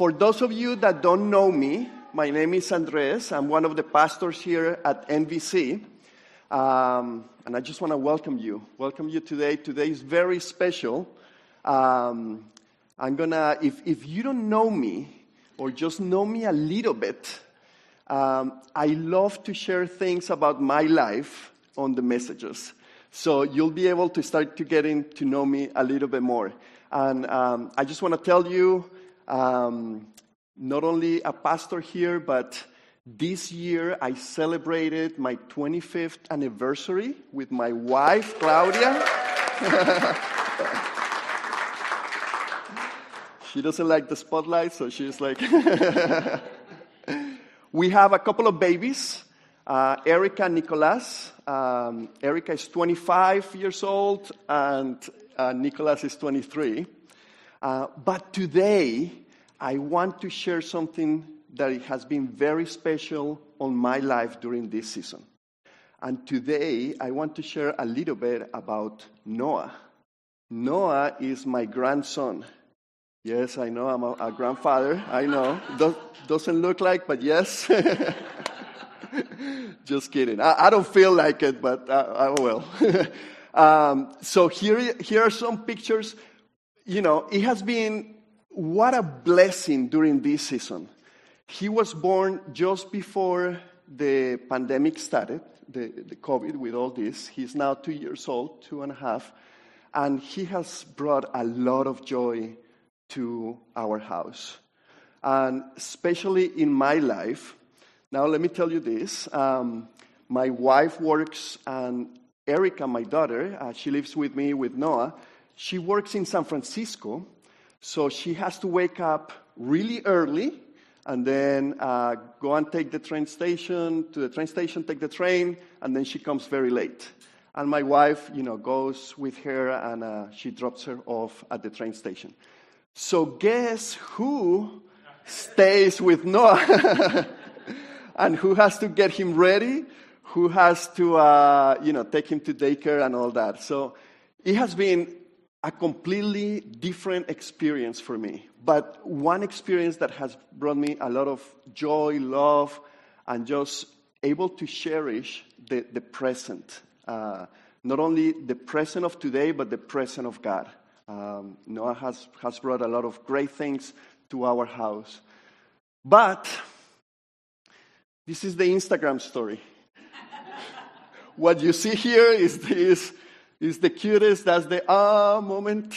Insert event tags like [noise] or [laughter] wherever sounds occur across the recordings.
for those of you that don't know me, my name is Andres. I'm one of the pastors here at NVC. Um, and I just want to welcome you. Welcome you today. Today is very special. Um, I'm going to, if, if you don't know me or just know me a little bit, um, I love to share things about my life on the messages. So you'll be able to start to getting to know me a little bit more. And um, I just want to tell you, um, not only a pastor here, but this year I celebrated my 25th anniversary with my wife, Claudia. [laughs] she doesn't like the spotlight, so she's like. [laughs] we have a couple of babies. Uh, Erica and Nicolas. Um, Erica is 25 years old, and uh, Nicolas is 23. Uh, but today, I want to share something that has been very special on my life during this season. And today, I want to share a little bit about Noah. Noah is my grandson. Yes, I know I'm a, a grandfather. I know. Do, doesn't look like, but yes. [laughs] Just kidding. I, I, don't feel like it, but I, I will. um, so here, here are some pictures. You know, it has been what a blessing during this season. He was born just before the pandemic started, the, the COVID with all this. He's now two years old, two and a half, and he has brought a lot of joy to our house. And especially in my life, now, let me tell you this. Um, my wife works, and Erica, my daughter, uh, she lives with me with Noah. She works in San Francisco, so she has to wake up really early and then uh, go and take the train station to the train station, take the train, and then she comes very late. And my wife, you know, goes with her and uh, she drops her off at the train station. So guess who stays with Noah? [laughs] and who has to get him ready, who has to, uh, you know, take him to daycare and all that. So it has been a completely different experience for me, but one experience that has brought me a lot of joy, love, and just able to cherish the, the present. Uh, not only the present of today, but the present of God. Um, Noah has, has brought a lot of great things to our house. But this is the Instagram story. [laughs] what you see here is, this, is the cutest, that's the ah moment.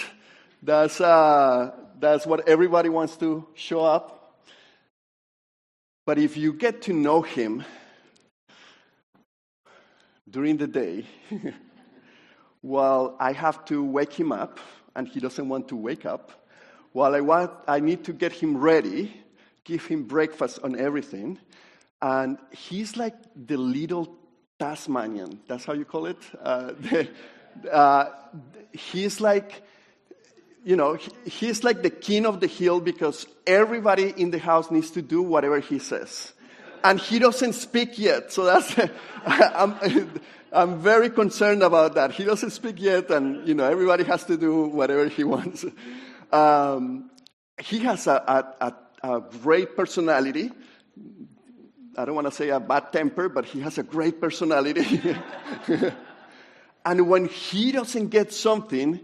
That's, uh, that's what everybody wants to show up. But if you get to know him during the day, [laughs] while I have to wake him up and he doesn't want to wake up, while I, want, I need to get him ready, give him breakfast on everything, and he's like the little Tasmanian. That's how you call it? Uh, [laughs] the, uh, he's like, you know, he's like the king of the hill because everybody in the house needs to do whatever he says. And he doesn't speak yet. So that's, [laughs] I'm, I'm very concerned about that. He doesn't speak yet, and, you know, everybody has to do whatever he [laughs] wants. Um, he has a, a, a, a great personality. I don't want to say a bad temper, but he has a great personality. [laughs] and when he doesn't get something,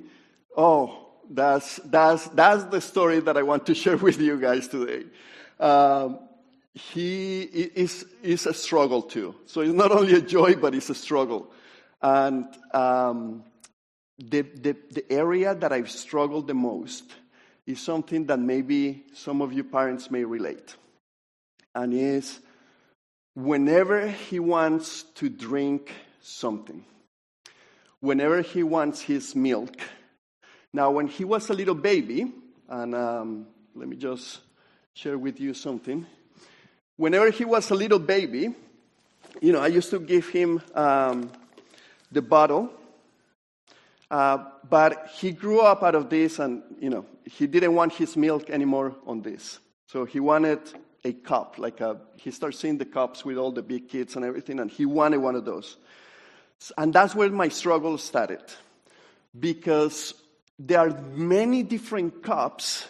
oh, that's, that's, that's the story that I want to share [laughs] with you guys today. Um, he is, is a struggle too. So it's not only a joy, but it's a struggle. And um, the, the, the area that I've struggled the most is something that maybe some of you parents may relate. And is whenever he wants to drink something, whenever he wants his milk. Now, when he was a little baby, and um, let me just share with you something. Whenever he was a little baby, you know, I used to give him um, the bottle, uh, but he grew up out of this, and you know, he didn't want his milk anymore on this. So he wanted a cup, like a, he starts seeing the cups with all the big kids and everything, and he wanted one of those. And that's where my struggle started. Because there are many different cups,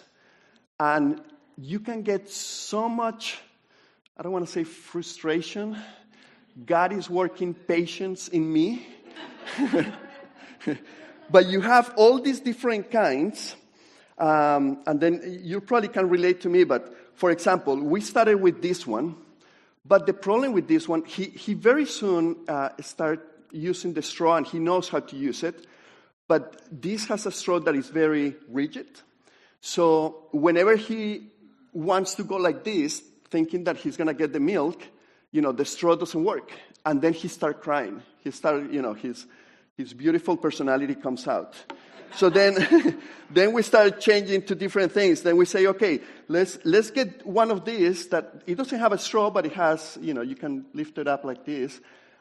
and you can get so much, I don't want to say frustration. God is working patience in me. [laughs] but you have all these different kinds, um, and then you probably can relate to me. But for example, we started with this one, but the problem with this one, he, he very soon uh, started using the straw and he knows how to use it. But this has a straw that is very rigid. So whenever he wants to go like this, thinking that he's going to get the milk, you know, the straw doesn't work. And then he starts crying. He started, you know, his, his beautiful personality comes out. So then, [laughs] then we start changing to different things. Then we say, okay, let's, let's get one of these that it doesn't have a straw, but it has, you know, you can lift it up like this.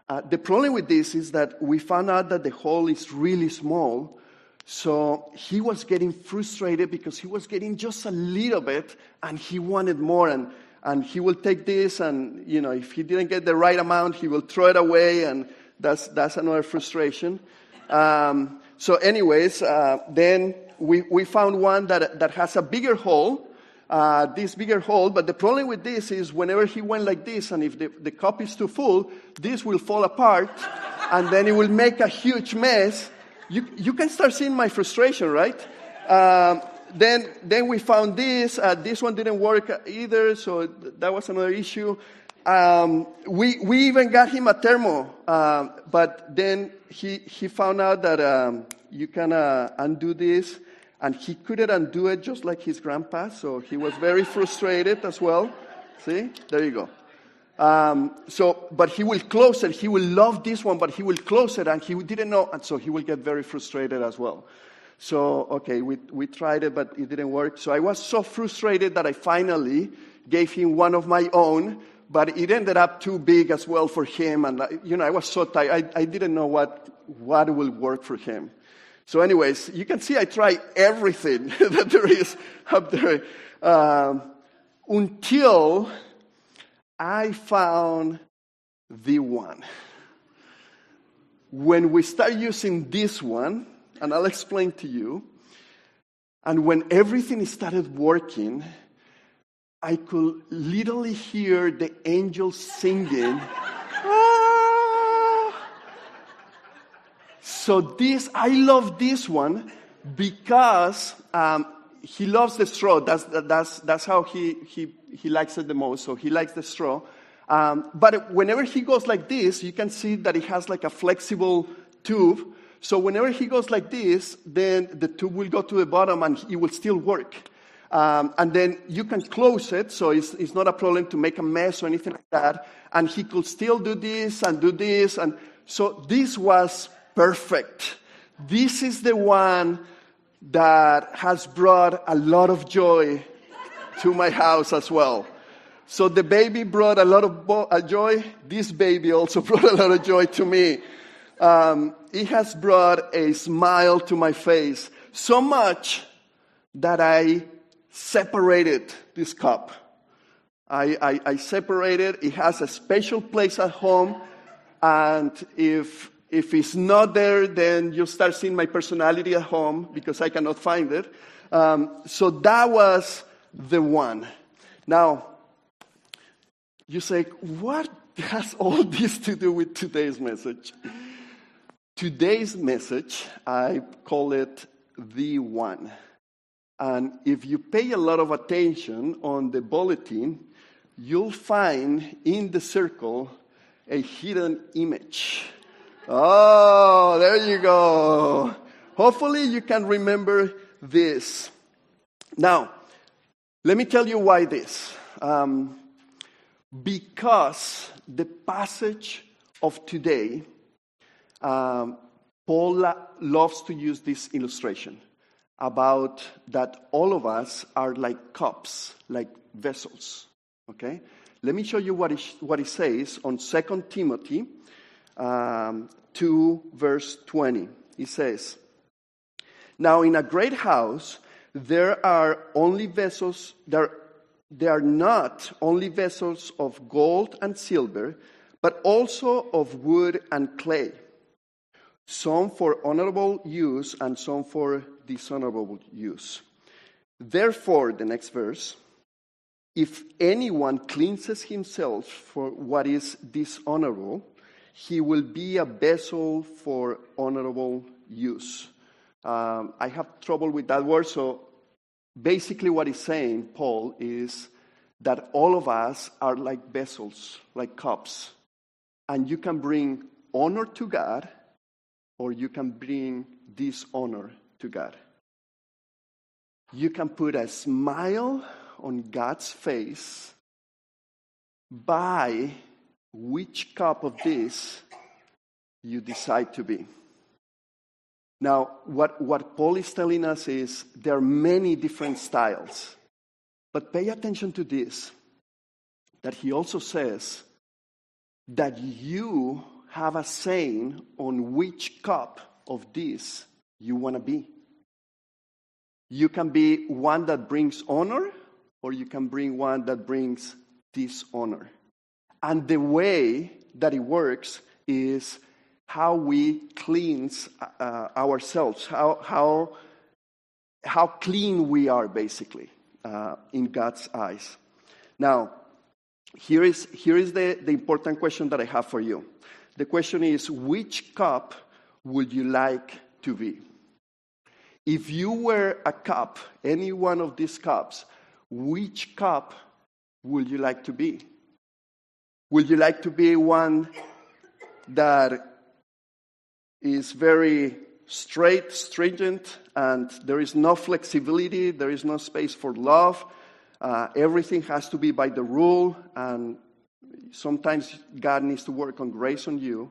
Uh, the problem with this is that we found out that the hole is really small. So he was getting frustrated because he was getting just a little bit and he wanted more. And, and he will take this and, you know, if he didn't get the right amount, he will throw it away. And that's, that's another frustration. Um, so, anyways, uh, then we, we found one that, that has a bigger hole. Uh, this bigger hole, but the problem with this is whenever he went like this, and if the, the cup is too full, this will fall apart, [laughs] and then it will make a huge mess. You, you can start seeing my frustration, right? Um, then, then we found this. Uh, this one didn't work either, so that was another issue. Um, we, we even got him a thermo, uh, but then he, he found out that um, you can uh, undo this, and he couldn't undo it just like his grandpa, so he was very frustrated as well. See? There you go. Um, so, but he will close it. He will love this one, but he will close it, and he didn't know, and so he will get very frustrated as well. So, okay, we, we tried it, but it didn't work. So I was so frustrated that I finally gave him one of my own but it ended up too big as well for him. And, you know, I was so tired. I, I didn't know what, what will work for him. So, anyways, you can see I try everything [laughs] that there is up there um, until I found the one. When we start using this one, and I'll explain to you, and when everything started working, I could literally hear the angels singing. [laughs] So this, I love this one because um, he loves the straw. That's, that's, that's how he, he, he likes it the most. So he likes the straw. Um, but whenever he goes like this, you can see that it has like a flexible tube. So whenever he goes like this, then the tube will go to the bottom and it will still work. Um, and then you can close it, so it's, it's not a problem to make a mess or anything like that. And he could still do this and do this. And so this was perfect. This is the one that has brought a lot of joy to my house as well. So the baby brought a lot of bo- uh, joy. This baby also [laughs] brought a lot of joy to me. Um, it has brought a smile to my face so much that I separated this cup. I, I, I separated. It has a special place at home. And if, if it's not there, then you start seeing my personality at home because I cannot find it. Um, so that was the one. Now, you say, what has all [laughs] this to do with today's message? Today's message, I call it the one. And if you pay a lot of attention on the bulletin, you'll find in the circle a hidden image. Oh, there you go. Hopefully, you can remember this. Now, let me tell you why this. Um, because the passage of today, um, Paul loves to use this illustration about that all of us are like cups, like vessels. Okay? Let me show you what it, what it says on 2 Timothy um, 2, verse 20. It says, Now in a great house, there are only vessels, there, there are not only vessels of gold and silver, but also of wood and clay, some for honorable use and some for dishonorable use. Therefore, the next verse, if anyone cleanses himself for what is dishonorable, he will be a vessel for honorable use. Um, I have trouble with that word, so basically, what he's saying, Paul, is that all of us are like vessels, like cups, and you can bring honor to God or you can bring dishonor to God. You can put a smile on God's face by which cup of this you decide to be. Now, what, what Paul is telling us is there are many different styles. But pay attention to this that he also says that you have a saying on which cup of this you want to be. You can be one that brings honor, or you can bring one that brings dishonor. And the way that it works is how we cleanse uh, ourselves, how, how, how clean we are, basically, uh, in God's eyes. Now, here is, here is the, the important question that I have for you. The question is which cup would you like to be? If you were a cup, any one of these cups, which cup would you like to be? Would you like to be one that is very straight, stringent, and there is no flexibility, there is no space for love? Uh, everything has to be by the rule, and sometimes God needs to work on grace on you.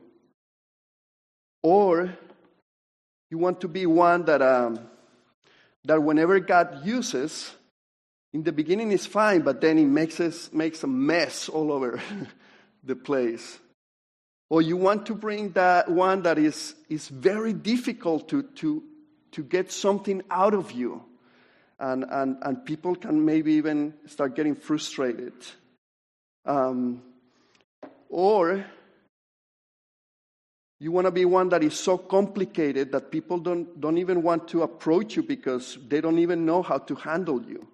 Or you want to be one that, um, that whenever God uses, in the beginning is fine, but then He makes, us, makes a mess all over [laughs] the place. Or you want to bring that one that is, is very difficult to, to, to get something out of you and, and, and people can maybe even start getting frustrated. Um, or you want to be one that is so complicated that people don't, don't even want to approach you because they don't even know how to handle you.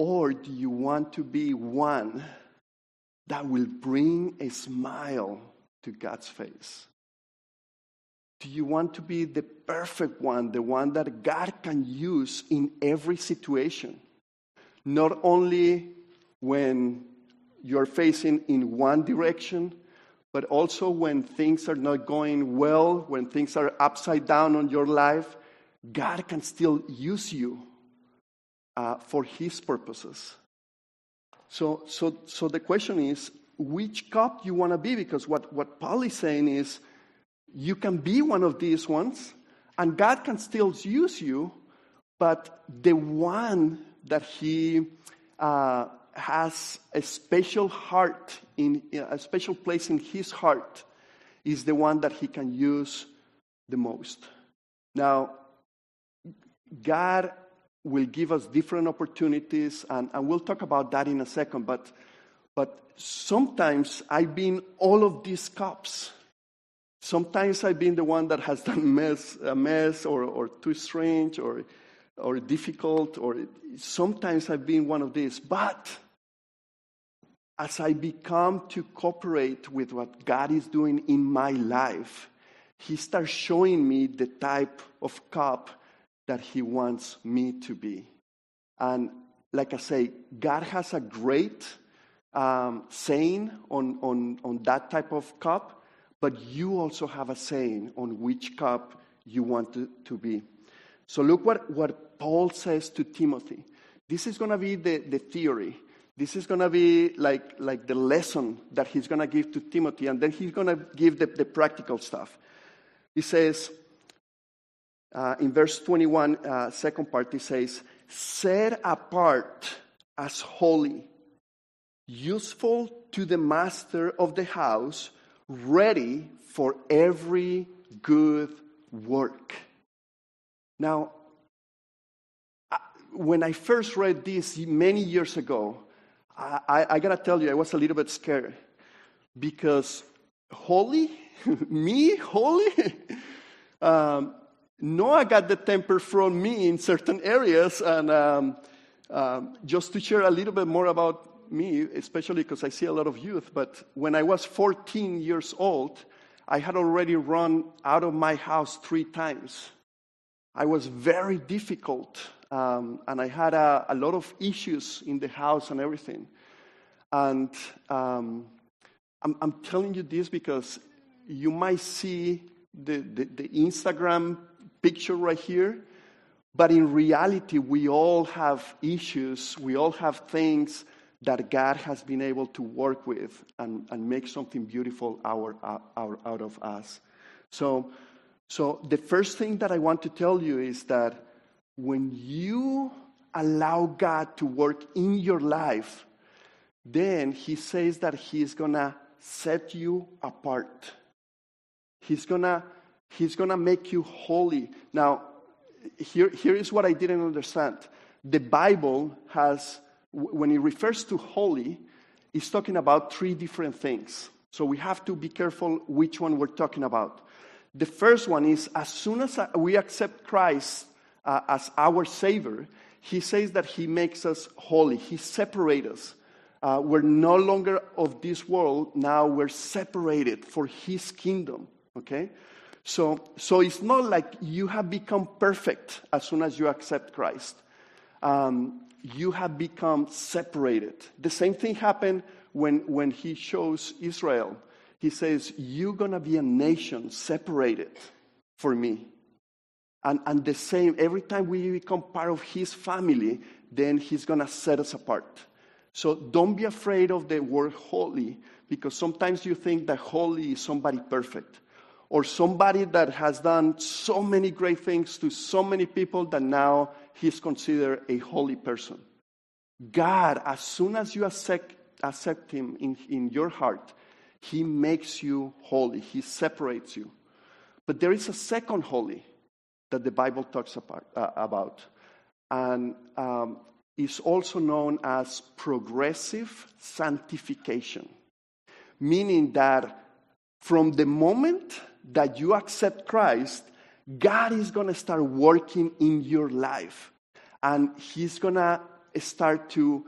Or do you want to be one that will bring a smile to God's face? Do you want to be the perfect one, the one that God can use in every situation? Not only when you're facing in one direction, but also when things are not going well, when things are upside down on your life, God can still use you uh, for His purposes. So, so, so the question is which cup you want to be? Because what, what Paul is saying is you can be one of these ones, and God can still use you, but the one that He uh, has a special heart in a special place in His heart is the one that He can use the most. Now, God will give us different opportunities, and, and we'll talk about that in a second, but, but sometimes I've been all of these cups Sometimes I've been the one that has done mess, a mess or, or too strange or, or difficult, or sometimes I've been one of these. But as I become to cooperate with what God is doing in my life, He starts showing me the type of cup that He wants me to be. And like I say, God has a great um, saying on, on, on that type of cup but you also have a saying on which cup you want to, to be. So look what, what Paul says to Timothy. This is going to be the, the theory. This is going to be like, like the lesson that he's going to give to Timothy, and then he's going to give the, the practical stuff. He says, uh, in verse 21, uh, second part, he says, Set apart as holy, useful to the master of the house ready for every good work. Now, when I first read this many years ago, I, I, I gotta tell you, I was a little bit scared because holy, [laughs] me, holy. [laughs] um, Noah got the temper from me in certain areas. And um, um, just to share a little bit more about me, especially because I see a lot of youth, but when I was 14 years old, I had already run out of my house three times. I was very difficult, um, and I had a, a, lot of issues in the house and everything. And um, I'm, I'm, telling you this because you might see the, the, the Instagram picture right here, but in reality, we all have issues, we all have things that God has been able to work with and, and make something beautiful out, out, out of us. So, so, the first thing that I want to tell you is that when you allow God to work in your life, then He says that He's gonna set you apart. He's gonna, he's gonna make you holy. Now, here, here is what I didn't understand. The Bible has when it refers to holy, it's talking about three different things. So we have to be careful which one we're talking about. The first one is as soon as we accept Christ uh, as our Savior, He says that He makes us holy, He separates us. Uh, we're no longer of this world, now we're separated for His kingdom. Okay? So, so it's not like you have become perfect as soon as you accept Christ. Um, you have become separated. The same thing happened when, when he chose Israel. He says, You're going to be a nation separated for me. And, and the same, every time we become part of his family, then he's going to set us apart. So don't be afraid of the word holy, because sometimes you think that holy is somebody perfect or somebody that has done so many great things to so many people that now he's considered a holy person. God, as soon as you accept, accept him in, in your heart, he makes you holy, he separates you. But there is a second holy that the Bible talks about, uh, about and um, is also known as progressive sanctification, meaning that from the moment that you accept Christ, God is going to start working in your life. And He's going to start to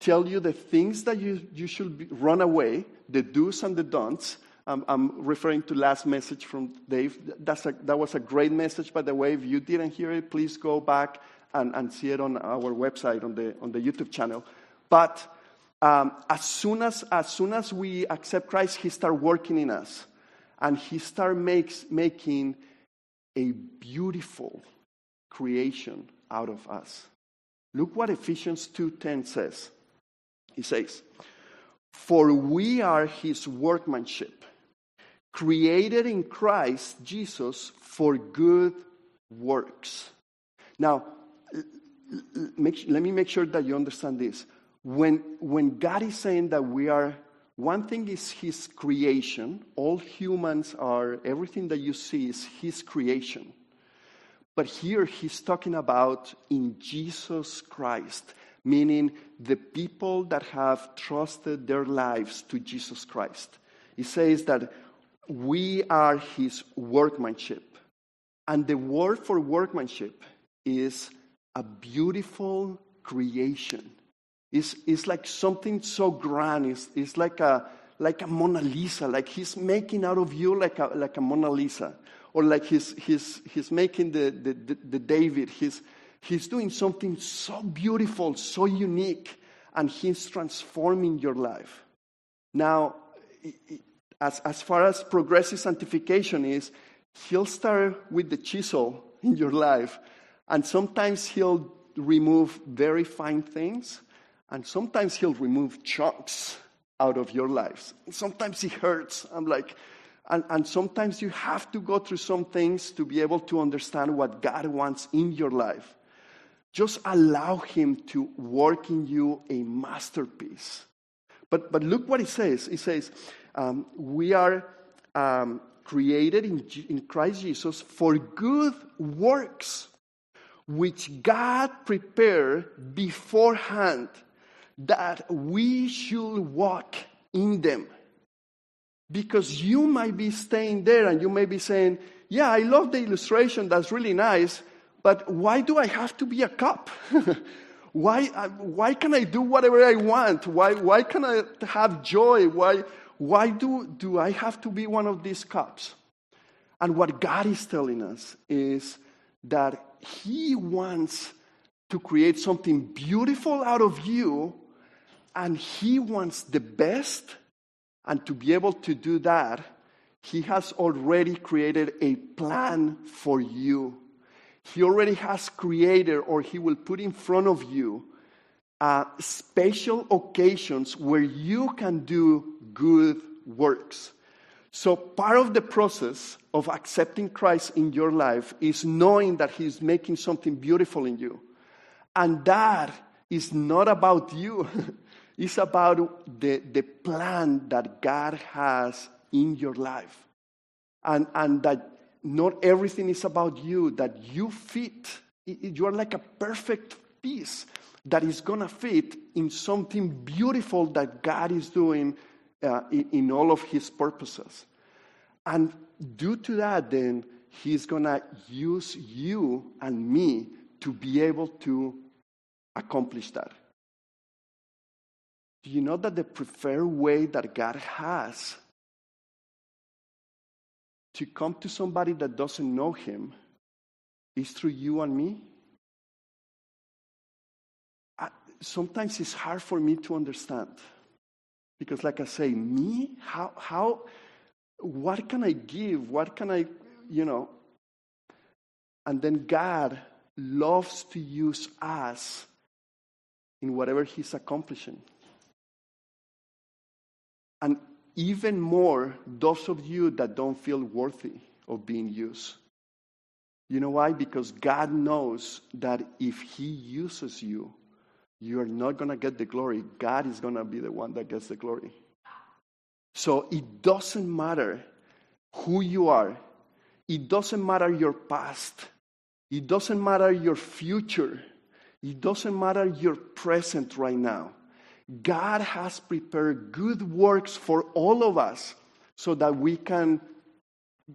tell you the things that you, you should be, run away, the do's and the don'ts. Um, I'm referring to last message from Dave. That's a, that was a great message, by the way. If you didn't hear it, please go back and, and see it on our website, on the, on the YouTube channel. But um, as, soon as, as soon as we accept Christ, He starts working in us and he started makes, making a beautiful creation out of us. Look what Ephesians 2:10 says. He says, "For we are his workmanship, created in Christ Jesus for good works." Now, make, let me make sure that you understand this. When, when God is saying that we are one thing is his creation. All humans are, everything that you see is his creation. But here he's talking about in Jesus Christ, meaning the people that have trusted their lives to Jesus Christ. He says that we are his workmanship. And the word for workmanship is a beautiful creation. It's, it's like something so grand. It's, it's like, a, like a Mona Lisa, like he's making out of you like a, like a Mona Lisa. Or like he's, he's, he's making the, the, the, the David. He's, he's doing something so beautiful, so unique, and he's transforming your life. Now, as, as far as progressive sanctification is, he'll start with the chisel in your life, and sometimes he'll remove very fine things, and sometimes he'll remove chunks out of your lives. Sometimes he hurts. I'm like, and, and sometimes you have to go through some things to be able to understand what God wants in your life. Just allow him to work in you a masterpiece. But, but look what he says. He says, um, We are um, created in, in Christ Jesus for good works, which God prepared beforehand that we should walk in them. Because you might be staying there and you may be saying, yeah, I love the illustration, that's really nice, but why do I have to be a cup? [laughs] why, uh, why can I do whatever I want? Why, why can I have joy? Why, why do, do I have to be one of these cups? And what God is telling us is that He wants to create something beautiful out of you, and He wants the best. And to be able to do that, He has already created a plan for you. He already has created, or He will put in front of you, uh, special occasions where you can do good works. So, part of the process of accepting Christ in your life is knowing that He's making something beautiful in you. And that is not about you, [laughs] it's about the, the plan that God has in your life. And, and that not everything is about you, that you fit. You are like a perfect piece that is going to fit in something beautiful that God is doing uh, in, in all of His purposes. And due to that, then, He's going to use you and me to be able to accomplish that. Do you know that the preferred way that God has to come to somebody that doesn't know Him is through you and me? Sometimes it's hard for me to understand. Because, like I say, me, how, how, what can I give? What can I, you know? And then God loves to use us in whatever He's accomplishing. And even more, those of you that don't feel worthy of being used. You know why? Because God knows that if He uses you, you are not going to get the glory. God is going to be the one that gets the glory. So it doesn't matter who you are, it doesn't matter your past, it doesn't matter your future, it doesn't matter your present right now. God has prepared good works for all of us so that we can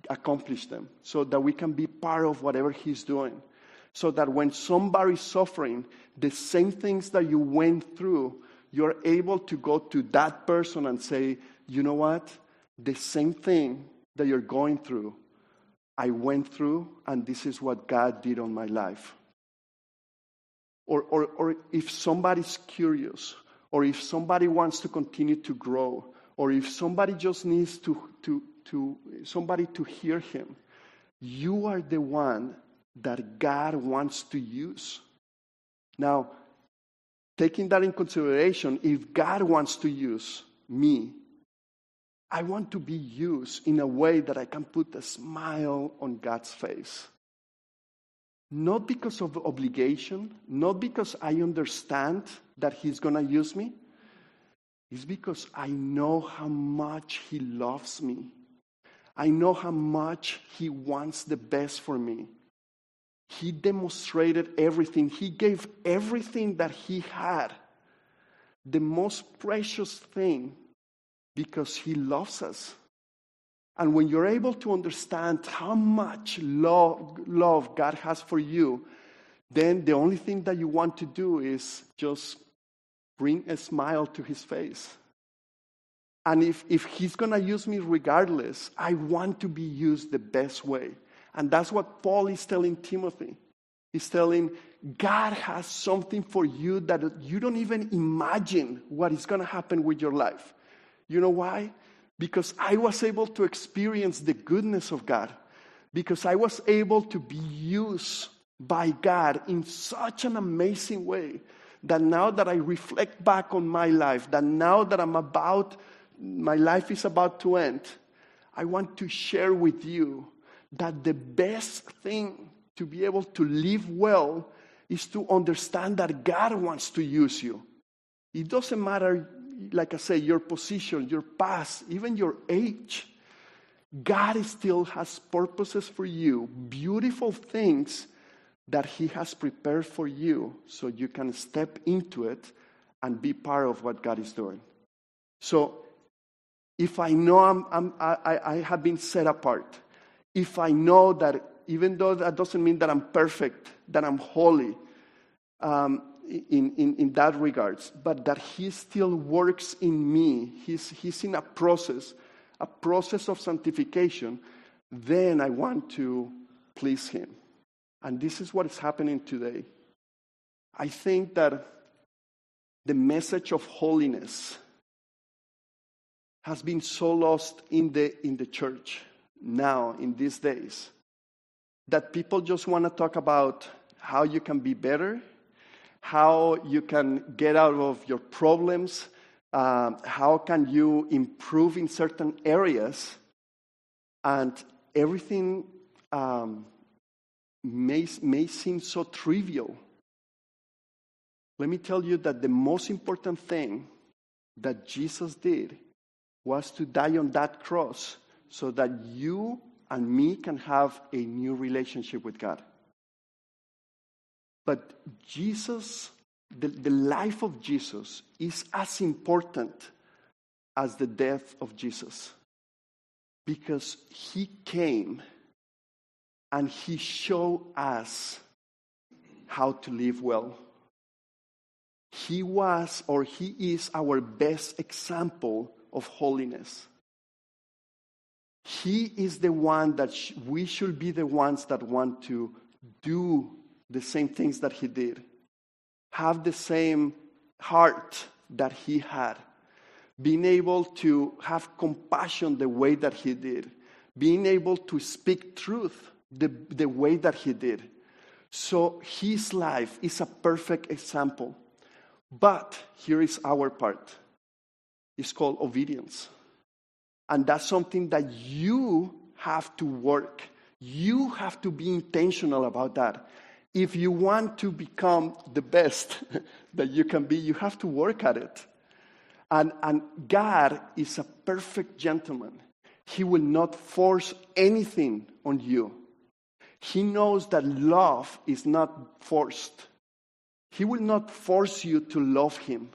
accomplish them, so that we can be part of whatever He's doing. So that when somebody's suffering the same things that you went through, you're able to go to that person and say, you know what? The same thing that you're going through, I went through, and this is what God did on my life. Or, or, or if somebody's curious, or if somebody wants to continue to grow, or if somebody just needs to, to, to somebody to hear him, you are the one that God wants to use. Now, taking that in consideration, if God wants to use me, I want to be used in a way that I can put a smile on God's face. Not because of obligation, not because I understand that He's going to use me. is because I know how much He loves me. I know how much He wants the best for me. He demonstrated everything, He gave everything that He had, the most precious thing, because He loves us. And when you're able to understand how much love, love God has for you, then the only thing that you want to do is just bring a smile to his face. And if, if he's going to use me regardless, I want to be used the best way. And that's what Paul is telling Timothy. He's telling, God has something for you that you don't even imagine what is going to happen with your life. You know why? because I was able to experience the goodness of God, because I was able to be used by God in such an amazing way that now that I reflect back on my life, that now that I'm about, my life is about to end, I want to share with you that the best thing to be able to live well is to understand that God wants to use you. It doesn't matter like I say, your position, your past, even your age. God still has purposes for you, beautiful things that He has prepared for you so you can step into it and be part of what God is doing. So, if I know I'm, I'm, I, I have been set apart, if I know that even though that doesn't mean that I'm perfect, that I'm holy um, in, in, in that regards, but that He still works in me, He's, he's in a process, a process of sanctification, then I want to please Him. And this is what is happening today. I think that the message of holiness has been so lost in the, in the church now, in these days, that people just want to talk about how you can be better, how you can get out of your problems, uh, how can you improve in certain areas, and everything um, may, may seem so trivial. Let me tell you that the most important thing that Jesus did was to die on that cross so that you and me can have a new relationship with God. But Jesus, the, the life of Jesus, is as important as the death of Jesus because he came and he showed us how to live well. He was or he is our best example of holiness. He is the one that sh- we should be the ones that want to do the same things that he did, have the same heart that he had, being able to have compassion the way that he did, being able to speak truth the, the way that he did. So his life is a perfect example. But here is our part it's called obedience. And that's something that you have to work. You have to be intentional about that. If you want to become the best [laughs] that you can be, you have to work at it. And, and God is a perfect gentleman. He will not force anything on you. He knows that love is not forced. He will not force you to love Him.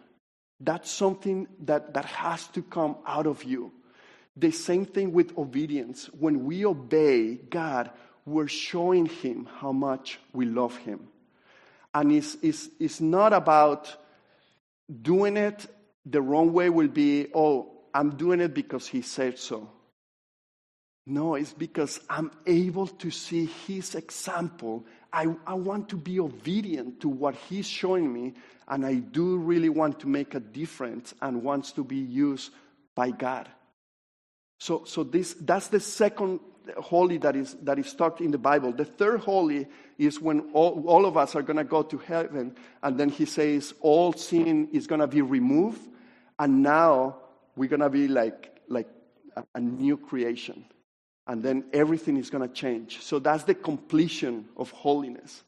That's something that, that has to come out of you. The same thing with obedience. When we obey God, we're showing Him how much we love Him. And it's, it's, it's not about doing it the wrong way, will be, oh, I'm doing it because He said so. No, it's because I'm able to see His example. I, I want to be obedient to what He's showing me, and I do really want to make a difference and wants to be used by God. So, so this, that's the second holy that is, that is taught in the Bible. The third holy is when all, all of us are going to go to heaven, and then he says all sin is going to be removed, and now we're going to be like, like a, a new creation. And then everything is going to change. So that's the completion of holiness.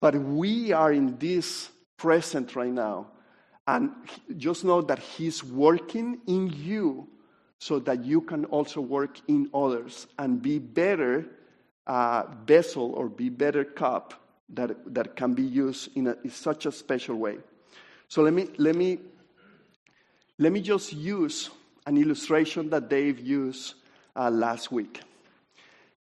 But we are in this present right now. And just know that He's working in you so that you can also work in others and be better uh, vessel or be better cup that, that can be used in, a, in such a special way. So let me, let, me, let me just use an illustration that Dave used uh, last week.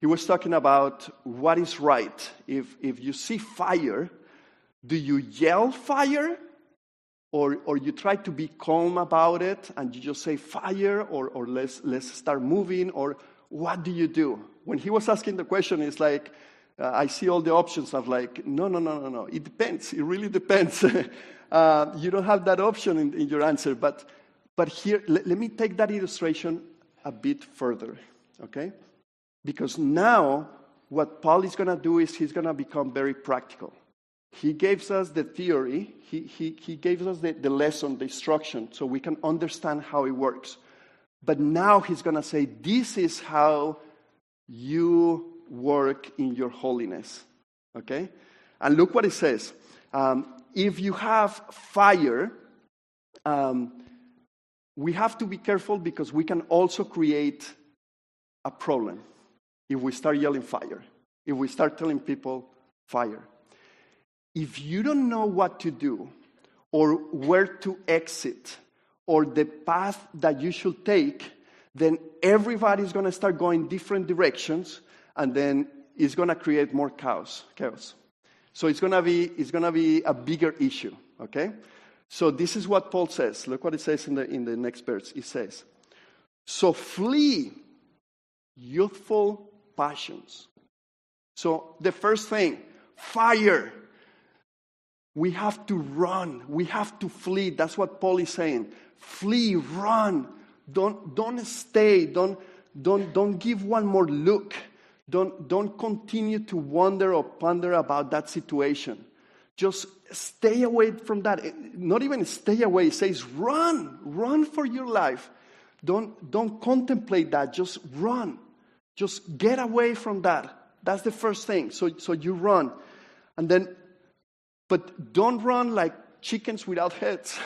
He was talking about what is right. If, if you see fire, do you yell fire? Or, or you try to be calm about it and you just say fire or, or let's, let's start moving or what do you do? When he was asking the question it's like uh, i see all the options of like no no no no no. It depends. It really depends. [laughs] Uh, you don't have that option in, in your answer but but here let me take that illustration a bit further okay because now what paul is going to do is he's going to become very practical he gives us the theory, he, he, he gives us the, the lesson, the instruction, so we can understand how it works. But now he's going to say, This is how you work in your holiness. Okay? And look what it says. Um, if you have fire, um, we have to be careful because we can also create a problem if we start yelling fire, if we start telling people fire if you don't know what to do or where to exit or the path that you should take, then everybody's going to start going different directions and then it's going to create more chaos. chaos. So it's going to be it's going to be a bigger issue. Okay. So this is what Paul says. Look what it says in the in the next verse. He says, "So flee youthful passions." So the first thing, fire. We have to run. We have to flee. That's what Paul is saying. Flee, run. Don't, don't stay. Don't, don't, don't give one more look. Don't, don't continue to wonder or ponder about that situation. Just stay away from that. Not even stay away. It says run. Run for your life. Don't, don't contemplate that. Just run. Just get away from that. That's the first thing. So, so you run. And then, but don't run like chickens without heads.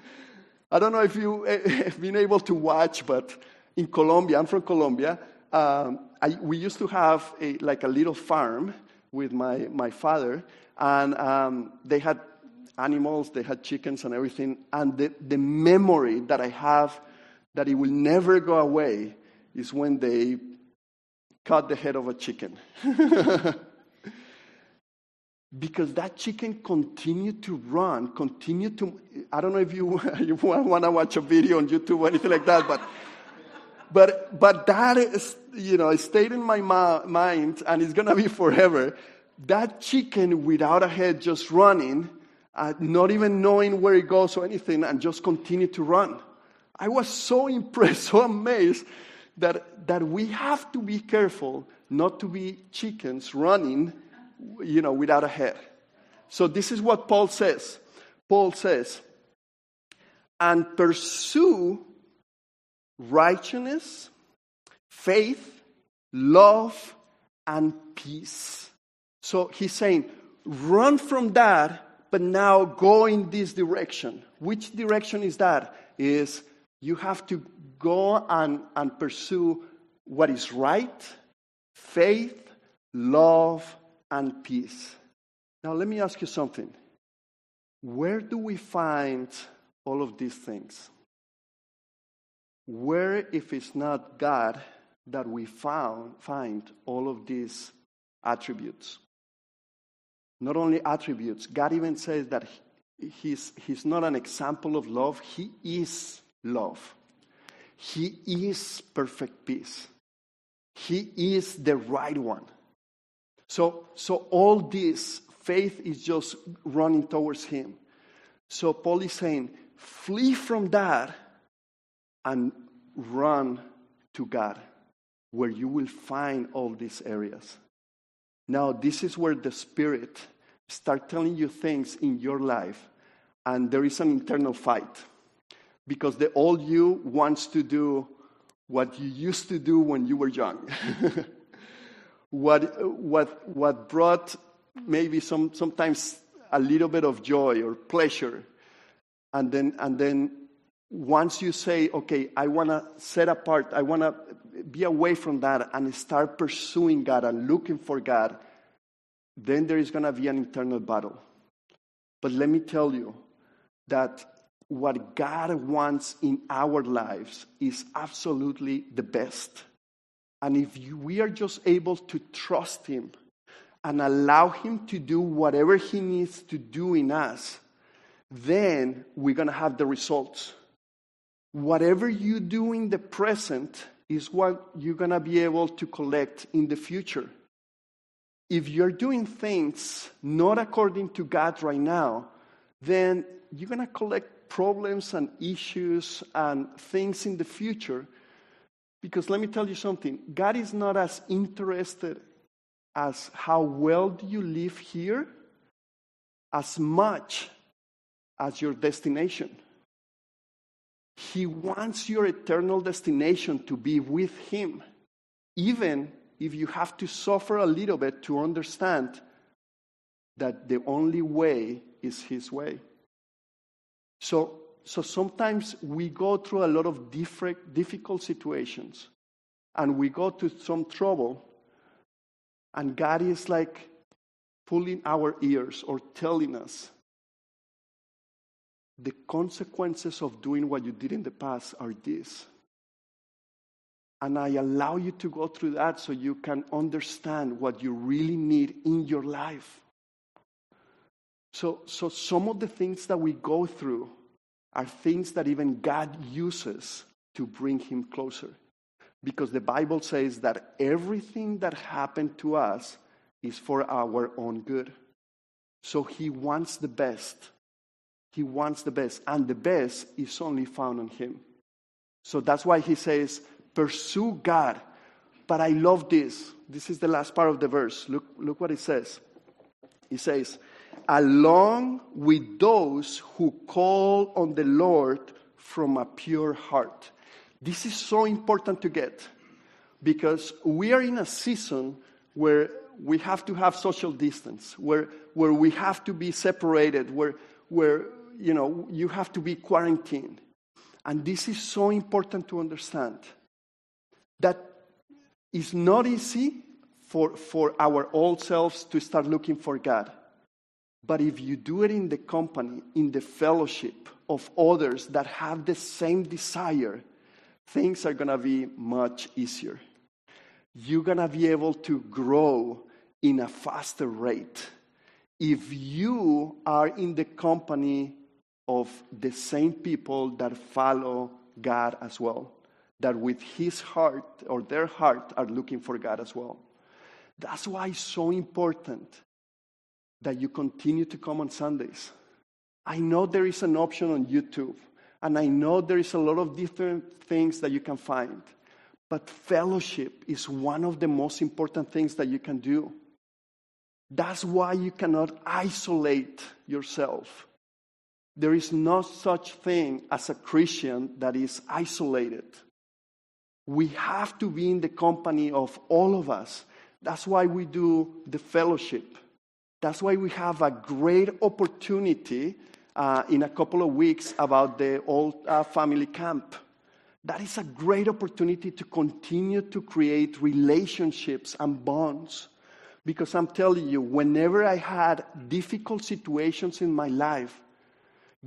[laughs] I don't know if you [laughs] have been able to watch, but in Colombia, I'm from Colombia, um, I, we used to have a, like a little farm with my, my father, and um, they had animals, they had chickens and everything. And the, the memory that I have that it will never go away is when they cut the head of a chicken. [laughs] because that chicken continued to run, continued to. I don't know if you, [laughs] you want to watch a video on YouTube or anything like that, but. But, but that is, you know, it stayed in my ma- mind and it's going to be forever. That chicken without a head just running, uh, not even knowing where it goes or anything, and just continue to run. I was so [laughs] impressed, so amazed that, that we have to be careful not to be chickens running, you know, without a head. So this is what Paul says. Paul says, and pursue righteousness, faith, love, and peace. So he's saying, run from that, but now go in this direction. Which direction is that? Is you have to go and, and pursue what is right, faith, love, and peace. Now, let me ask you something. Where do we find all of these things? Where, if it's not God, that we found, find all of these attributes? Not only attributes, God even says that he's, he's not an example of love, He is love. He is perfect peace. He is the right one. So, so all this faith is just running towards Him. So Paul is saying, flee from that and run to God, where you will find all these areas. Now, this is where the Spirit start telling you things in your life, and there is an internal fight because the old you wants to do what you used to do when you were young. [laughs] what, what, what brought maybe some, sometimes a little bit of joy or pleasure. And then, and then once you say, okay, I want to set apart, I want to be away from that and start pursuing God and looking for God, then there is going to be an internal battle. But let me tell you that what God wants in our lives is absolutely the best. And if we are just able to trust Him and allow Him to do whatever He needs to do in us, then we're going to have the results. Whatever you do in the present is what you're going to be able to collect in the future. If you're doing things not according to God right now, then you're going to collect problems and issues and things in the future. Because let me tell you something God is not as interested as how well do you live here as much as your destination. He wants your eternal destination to be with Him, even if you have to suffer a little bit to understand that the only way is His way. So, so sometimes we go through a lot of different, difficult situations and we go to some trouble, and God is like pulling our ears or telling us the consequences of doing what you did in the past are this. And I allow you to go through that so you can understand what you really need in your life. So, so some of the things that we go through are things that even God uses to bring him closer. Because the Bible says that everything that happened to us is for our own good. So he wants the best. He wants the best. And the best is only found in him. So that's why he says, pursue God. But I love this. This is the last part of the verse. Look, look what it says. He says, along with those who call on the Lord from a pure heart. This is so important to get because we are in a season where we have to have social distance, where, where we have to be separated, where, where you know, you have to be quarantined. And this is so important to understand that it's not easy for, for our old selves to start looking for God. But if you do it in the company, in the fellowship of others that have the same desire, things are going to be much easier. You're going to be able to grow in a faster rate if you are in the company of the same people that follow God as well, that with his heart or their heart are looking for God as well. That's why it's so important that you continue to come on Sundays. I know there is an option on YouTube, and I know there is a lot of different things that you can find. But fellowship is one of the most important things that you can do. That's why you cannot isolate yourself. There is no such thing as a Christian that is isolated. We have to be in the company of all of us. That's why we do the fellowship. That's why we have a great opportunity uh, in a couple of weeks about the old uh, family camp. That is a great opportunity to continue to create relationships and bonds. Because I'm telling you, whenever I had difficult situations in my life,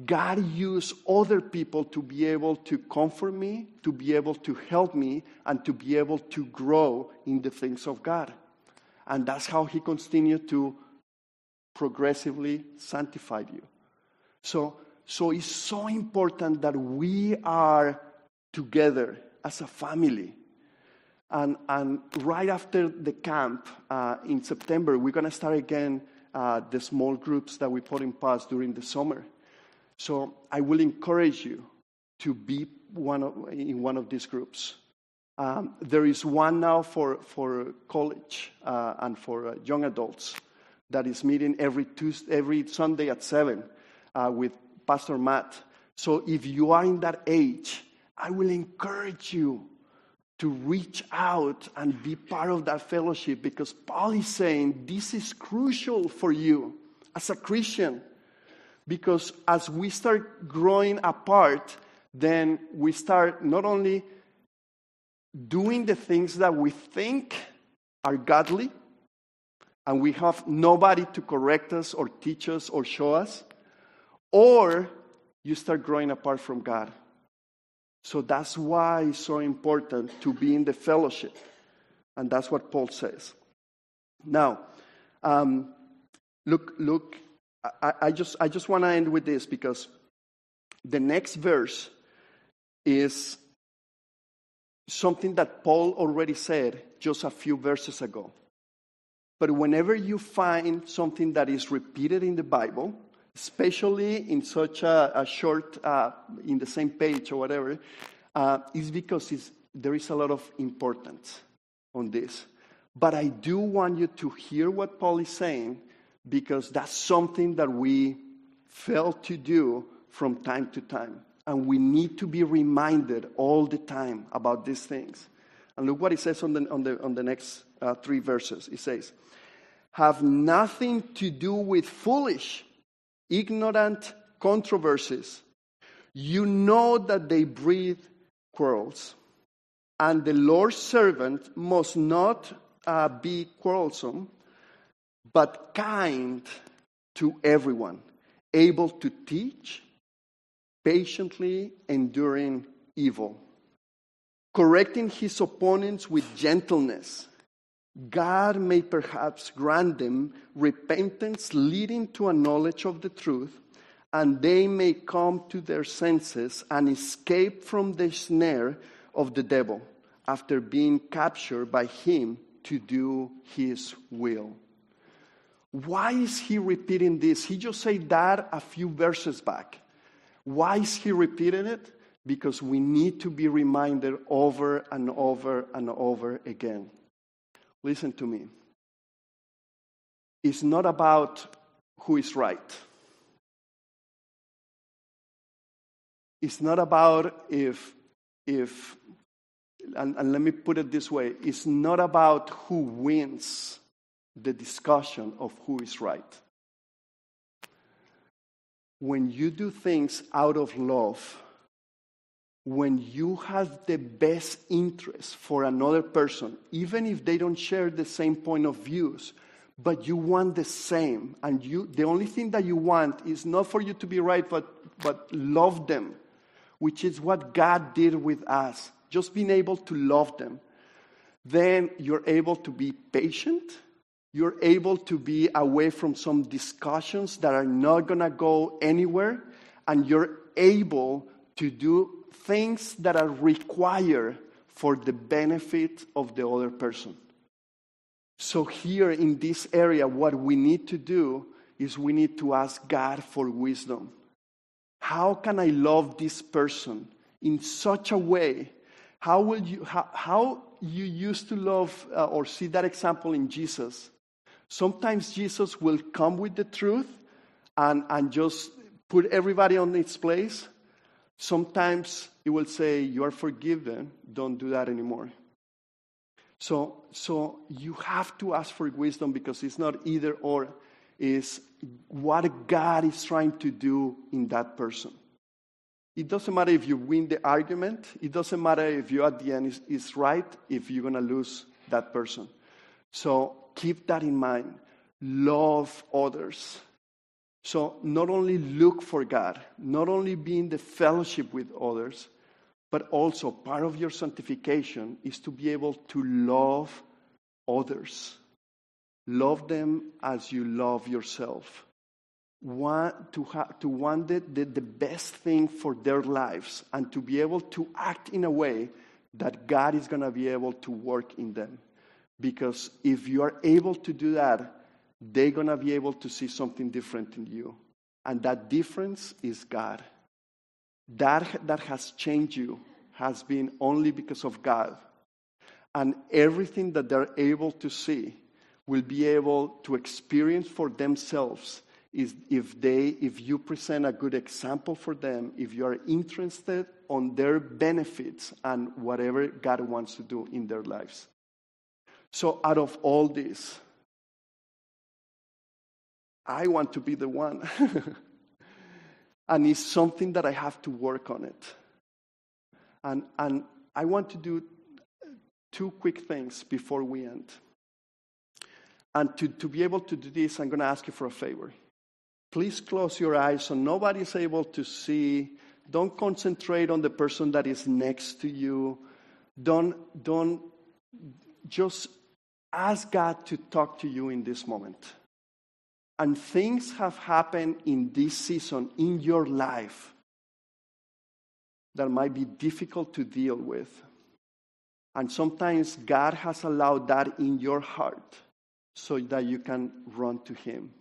God used other people to be able to comfort me, to be able to help me, and to be able to grow in the things of God. And that's how He continued to progressively sanctified you. So, so it's so important that we are together as a family. And, and right after the camp uh, in September, we're going to start again uh, the small groups that we put in place during the summer. So I will encourage you to be one of, in one of these groups. Um, there is one now for, for college uh, and for uh, young adults that is meeting every, Tuesday, every Sunday at 7 uh, with Pastor Matt. So if you are in that age, I will encourage you to reach out and be part of that fellowship because Paul is saying this is crucial for you as a Christian. Because as we start growing apart, then we start not only doing the things that we think are godly, and we have nobody to correct us or teach us or show us, or you start growing apart from God. So that's why it's so important to be in the fellowship. And that's what Paul says. Now, um, look, look, I, I just, I just want to end with this because the next verse is something that Paul already said just a few verses ago. But whenever you find something that is repeated in the Bible, especially in such a, a short, uh, in the same page or whatever, uh, is because it's, there is a lot of importance on this. But I do want you to hear what Paul is saying because that's something that we fail to do from time to time. And we need to be reminded all the time about these things. And look what he says on the, on the, on the next uh, three verses. He says, have nothing to do with foolish, ignorant controversies. You know that they breed quarrels. And the Lord's servant must not uh, be quarrelsome, but kind to everyone, able to teach, patiently enduring evil. correcting his opponents with gentleness. God may perhaps grant them repentance leading to a knowledge of the truth, and they may come to their senses and escape from the snare of the devil after being captured by him to do his will. Why is he repeating this? He just said that a few verses back. Why is he repeating it? Because we need to be reminded over and over and over again. Listen to me. It's not about who is right. It's not about if, if and, and let me put it this way it's not about who wins the discussion of who is right. When you do things out of love, when you have the best interest for another person, even if they don't share the same point of views, but you want the same, and you the only thing that you want is not for you to be right, but but love them, which is what God did with us. Just being able to love them. Then you're able to be patient you're able to be away from some discussions that are not going to go anywhere, and you're able to do things that are required for the benefit of the other person. So, here in this area, what we need to do is we need to ask God for wisdom. How can I love this person in such a way? How will you, how, how you used to love uh, or see that example in Jesus? Sometimes Jesus will come with the truth and, and just put everybody on its place. Sometimes he will say, You are forgiven, don't do that anymore. So, so you have to ask for wisdom because it's not either or, is what God is trying to do in that person. It doesn't matter if you win the argument, it doesn't matter if you at the end is, is right, if you're going to lose that person. So keep that in mind. Love others. So, not only look for God, not only be in the fellowship with others, but also part of your sanctification is to be able to love others. Love them as you love yourself. Want to, ha- to want the, the, the best thing for their lives and to be able to act in a way that God is going to be able to work in them. Because if you are able to do that, they're going to be able to see something different in you. And that difference is God. That, that has changed you has been only because of God. And everything that they're able to see will be able to experience for themselves is if they if you present a good example for them if you are interested on their benefits and whatever god wants to do in their lives so, out of all this, I want to be the one. [laughs] and it's something that I have to work on it. And, and I want to do two quick things before we end. And to, to be able to do this, I'm going to ask you for a favor. Please close your eyes so nobody's able to see. Don't concentrate on the person that is next to you. Don't, don't just ask God to talk to you in this moment. And things have happened in this season in your life that might be difficult to deal with. And sometimes God has allowed that in your heart so that you can run to Him,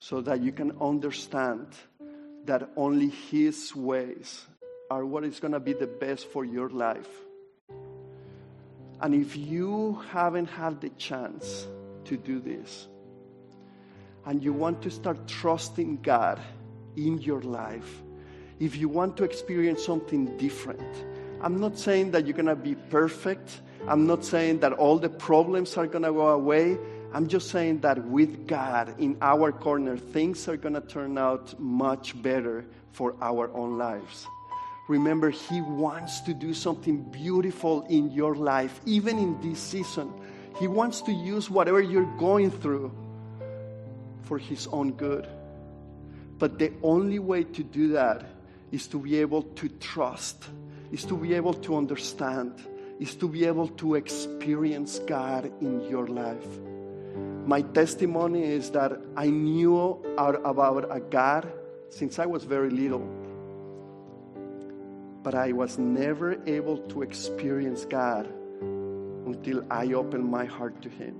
so that you can understand that only His ways are what is going to be the best for your life. And if you haven't had the chance to do this, and you want to start trusting God in your life, if you want to experience something different, I'm not saying that you're going to be perfect. I'm not saying that all the problems are going to go away. I'm just saying that with God in our corner, things are going to turn out much better for our own lives. Remember, He wants to do something beautiful in your life, even in this season. He wants to use whatever you're going through for His own good. But the only way to do that is to be able to trust is to be able to understand, is to be able to experience God in your life. My testimony is that I knew about a God since I was very little, but I was never able to experience God until I opened my heart to Him.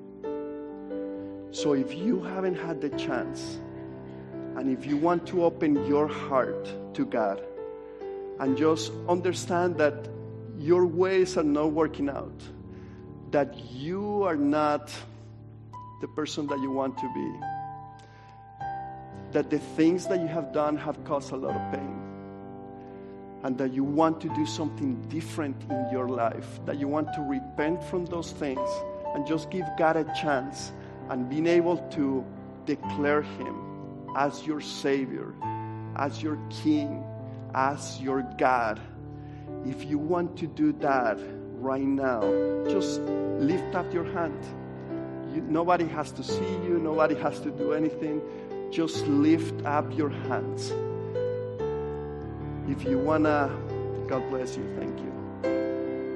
So if you haven't had the chance, and if you want to open your heart to God and just understand that your ways are not working out, that you are not the person that you want to be, that the things that you have done have caused a lot of pain, and that you want to do something different in your life, that you want to repent from those things and just give God a chance and being able to declare Him as your Savior, as your King, as your God. If you want to do that right now, just lift up your hand. You, nobody has to see you, nobody has to do anything. Just lift up your hands. If you want to, God bless you, thank you.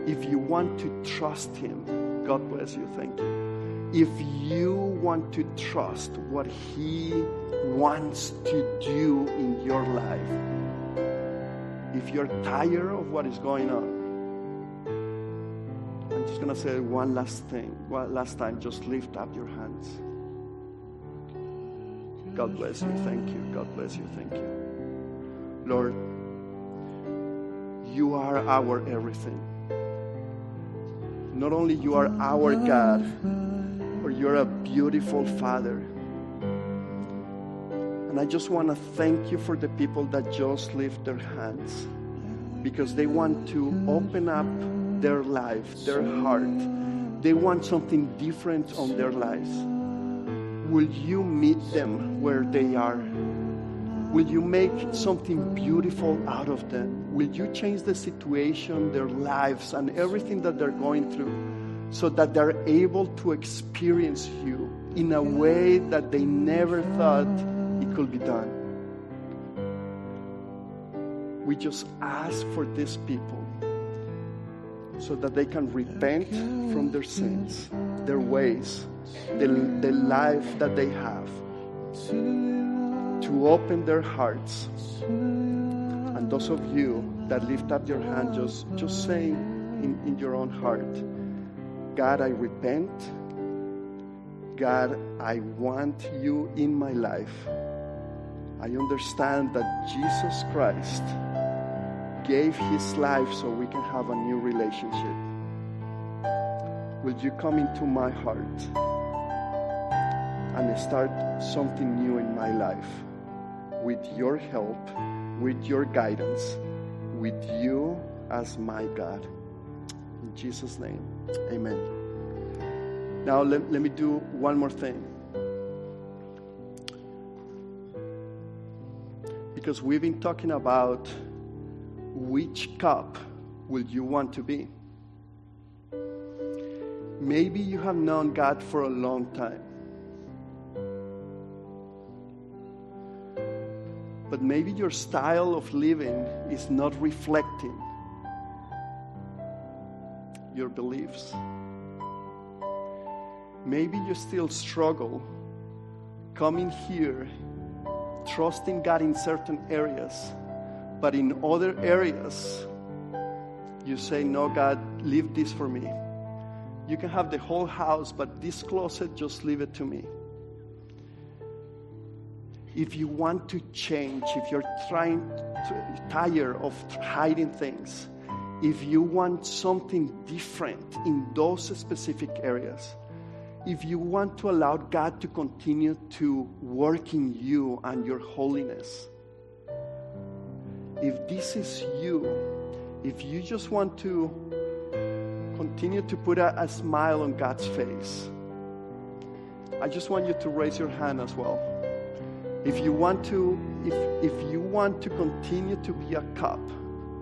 If you want to trust Him, God bless you, thank you if you want to trust what He wants to do in your life, if you're tired of what is going on, I'm just going to say one last thing, one last time. Just lift up your hands. God bless you. Thank you. God bless you. Thank you. Lord, you are our everything. Not only you are our God, but you're a beautiful Father. And I just want to thank you for the people that just lift their hands because they want to open up their life, their heart. They want something different on their lives. Will you meet them where they are? Will you make something beautiful out of them? Will you change the situation, their lives, and everything that they're going through so that they're able to experience you in a way that they never thought it could be done? We just ask for these people so that they can repent from their sins, their ways, the, the life that they have, to open their hearts. And those of you that lift up your hand, just, just saying in, in your own heart, God, I repent. God, I want you in my life. I understand that Jesus Christ gave his life so we can have a new relationship. Will you come into my heart and start something new in my life with your help, with your guidance, with you as my God? In Jesus' name, amen. Now, let, let me do one more thing. Because we've been talking about which cup will you want to be? Maybe you have known God for a long time. But maybe your style of living is not reflecting your beliefs. Maybe you still struggle coming here, trusting God in certain areas, but in other areas, you say, No, God, leave this for me. You can have the whole house, but this closet, just leave it to me. If you want to change, if you're trying to, tired of hiding things, if you want something different in those specific areas, if you want to allow God to continue to work in you and your holiness, if this is you, if you just want to continue to put a, a, smile on God's face, I just want you to raise your hand as well. If you want to, if, if you want to continue to be a cup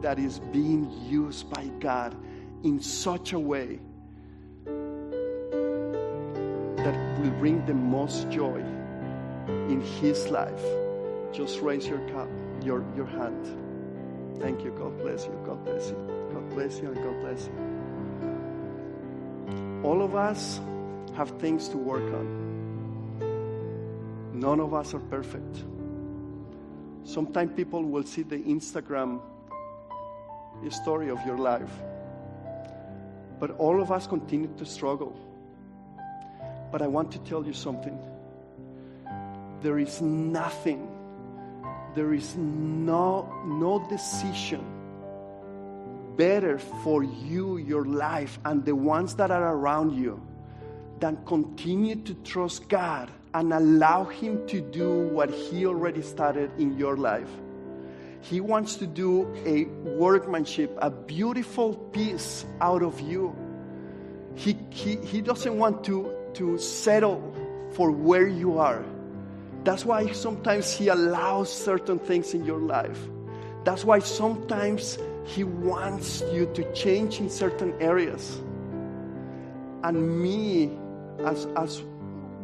that is being used by God in such a way that will bring the most joy in His life, just raise your cup, your, your hand. Thank you. God bless you. God bless you. God bless you and God bless you. All of us have things to work on. None of us are perfect. Sometimes people will see the Instagram story of your life. But all of us continue to struggle. But I want to tell you something. There is nothing, there is no, no decision better for you, your life, and the ones that are around you than continue to trust God and allow Him to do what He already started in your life. He wants to do a workmanship, a beautiful piece out of you. He, he, he doesn't want to, to settle for where you are. That's why sometimes He allows certain things in your life. That's why sometimes He wants you to change in certain areas. And me, as, as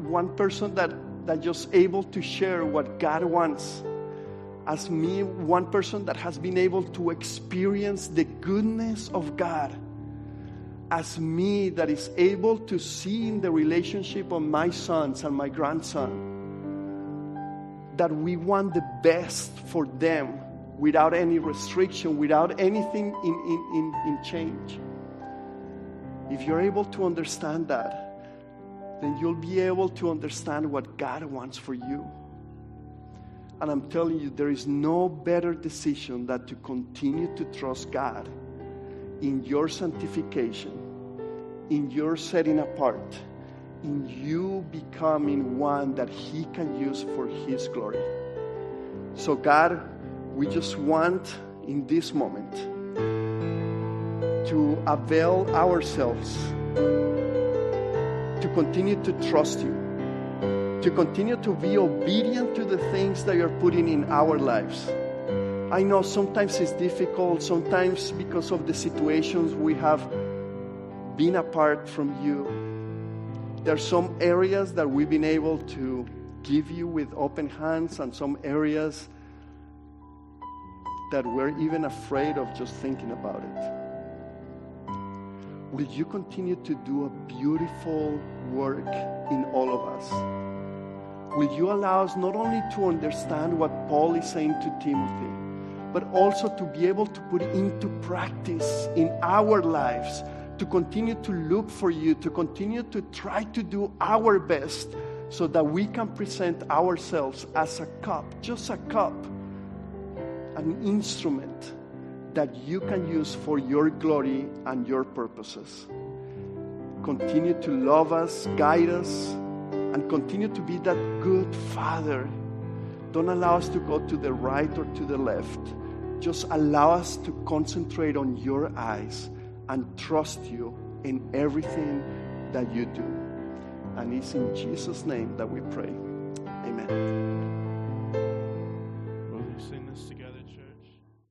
one person that, that just able to share what God wants, as me, one person that has been able to experience the goodness of God, as me that is able to see in the relationship of my sons and my grandson. That we want the best for them without any restriction, without anything in, in, in, in change. If you're able to understand that, then you'll be able to understand what God wants for you. And I'm telling you, there is no better decision than to continue to trust God in your sanctification, in your setting apart, in you becoming one that He can use for His glory. So, God, we just want in this moment to avail ourselves to continue to trust you to continue to be obedient to the things that you're putting in our lives. I know sometimes it's difficult, sometimes because of the situations we have been apart from you. There are some areas that we've been able to give you with open hands, and some areas that we're even afraid of just thinking about it. Will you continue to do a beautiful work in all of us? will you allow us not only to understand what Paul is saying to Timothy, but also to be able to put into practice in our lives, to continue to look for you, to continue to try to do our best so that we can present ourselves as a cup, just a cup, an instrument that you can use for your glory and your purposes. Continue to love us, guide us, and continue to be that good father. Don't allow us to go to the right or to the left. Just allow us to concentrate on your eyes and trust you in everything that you do. And it's in Jesus' name that we pray.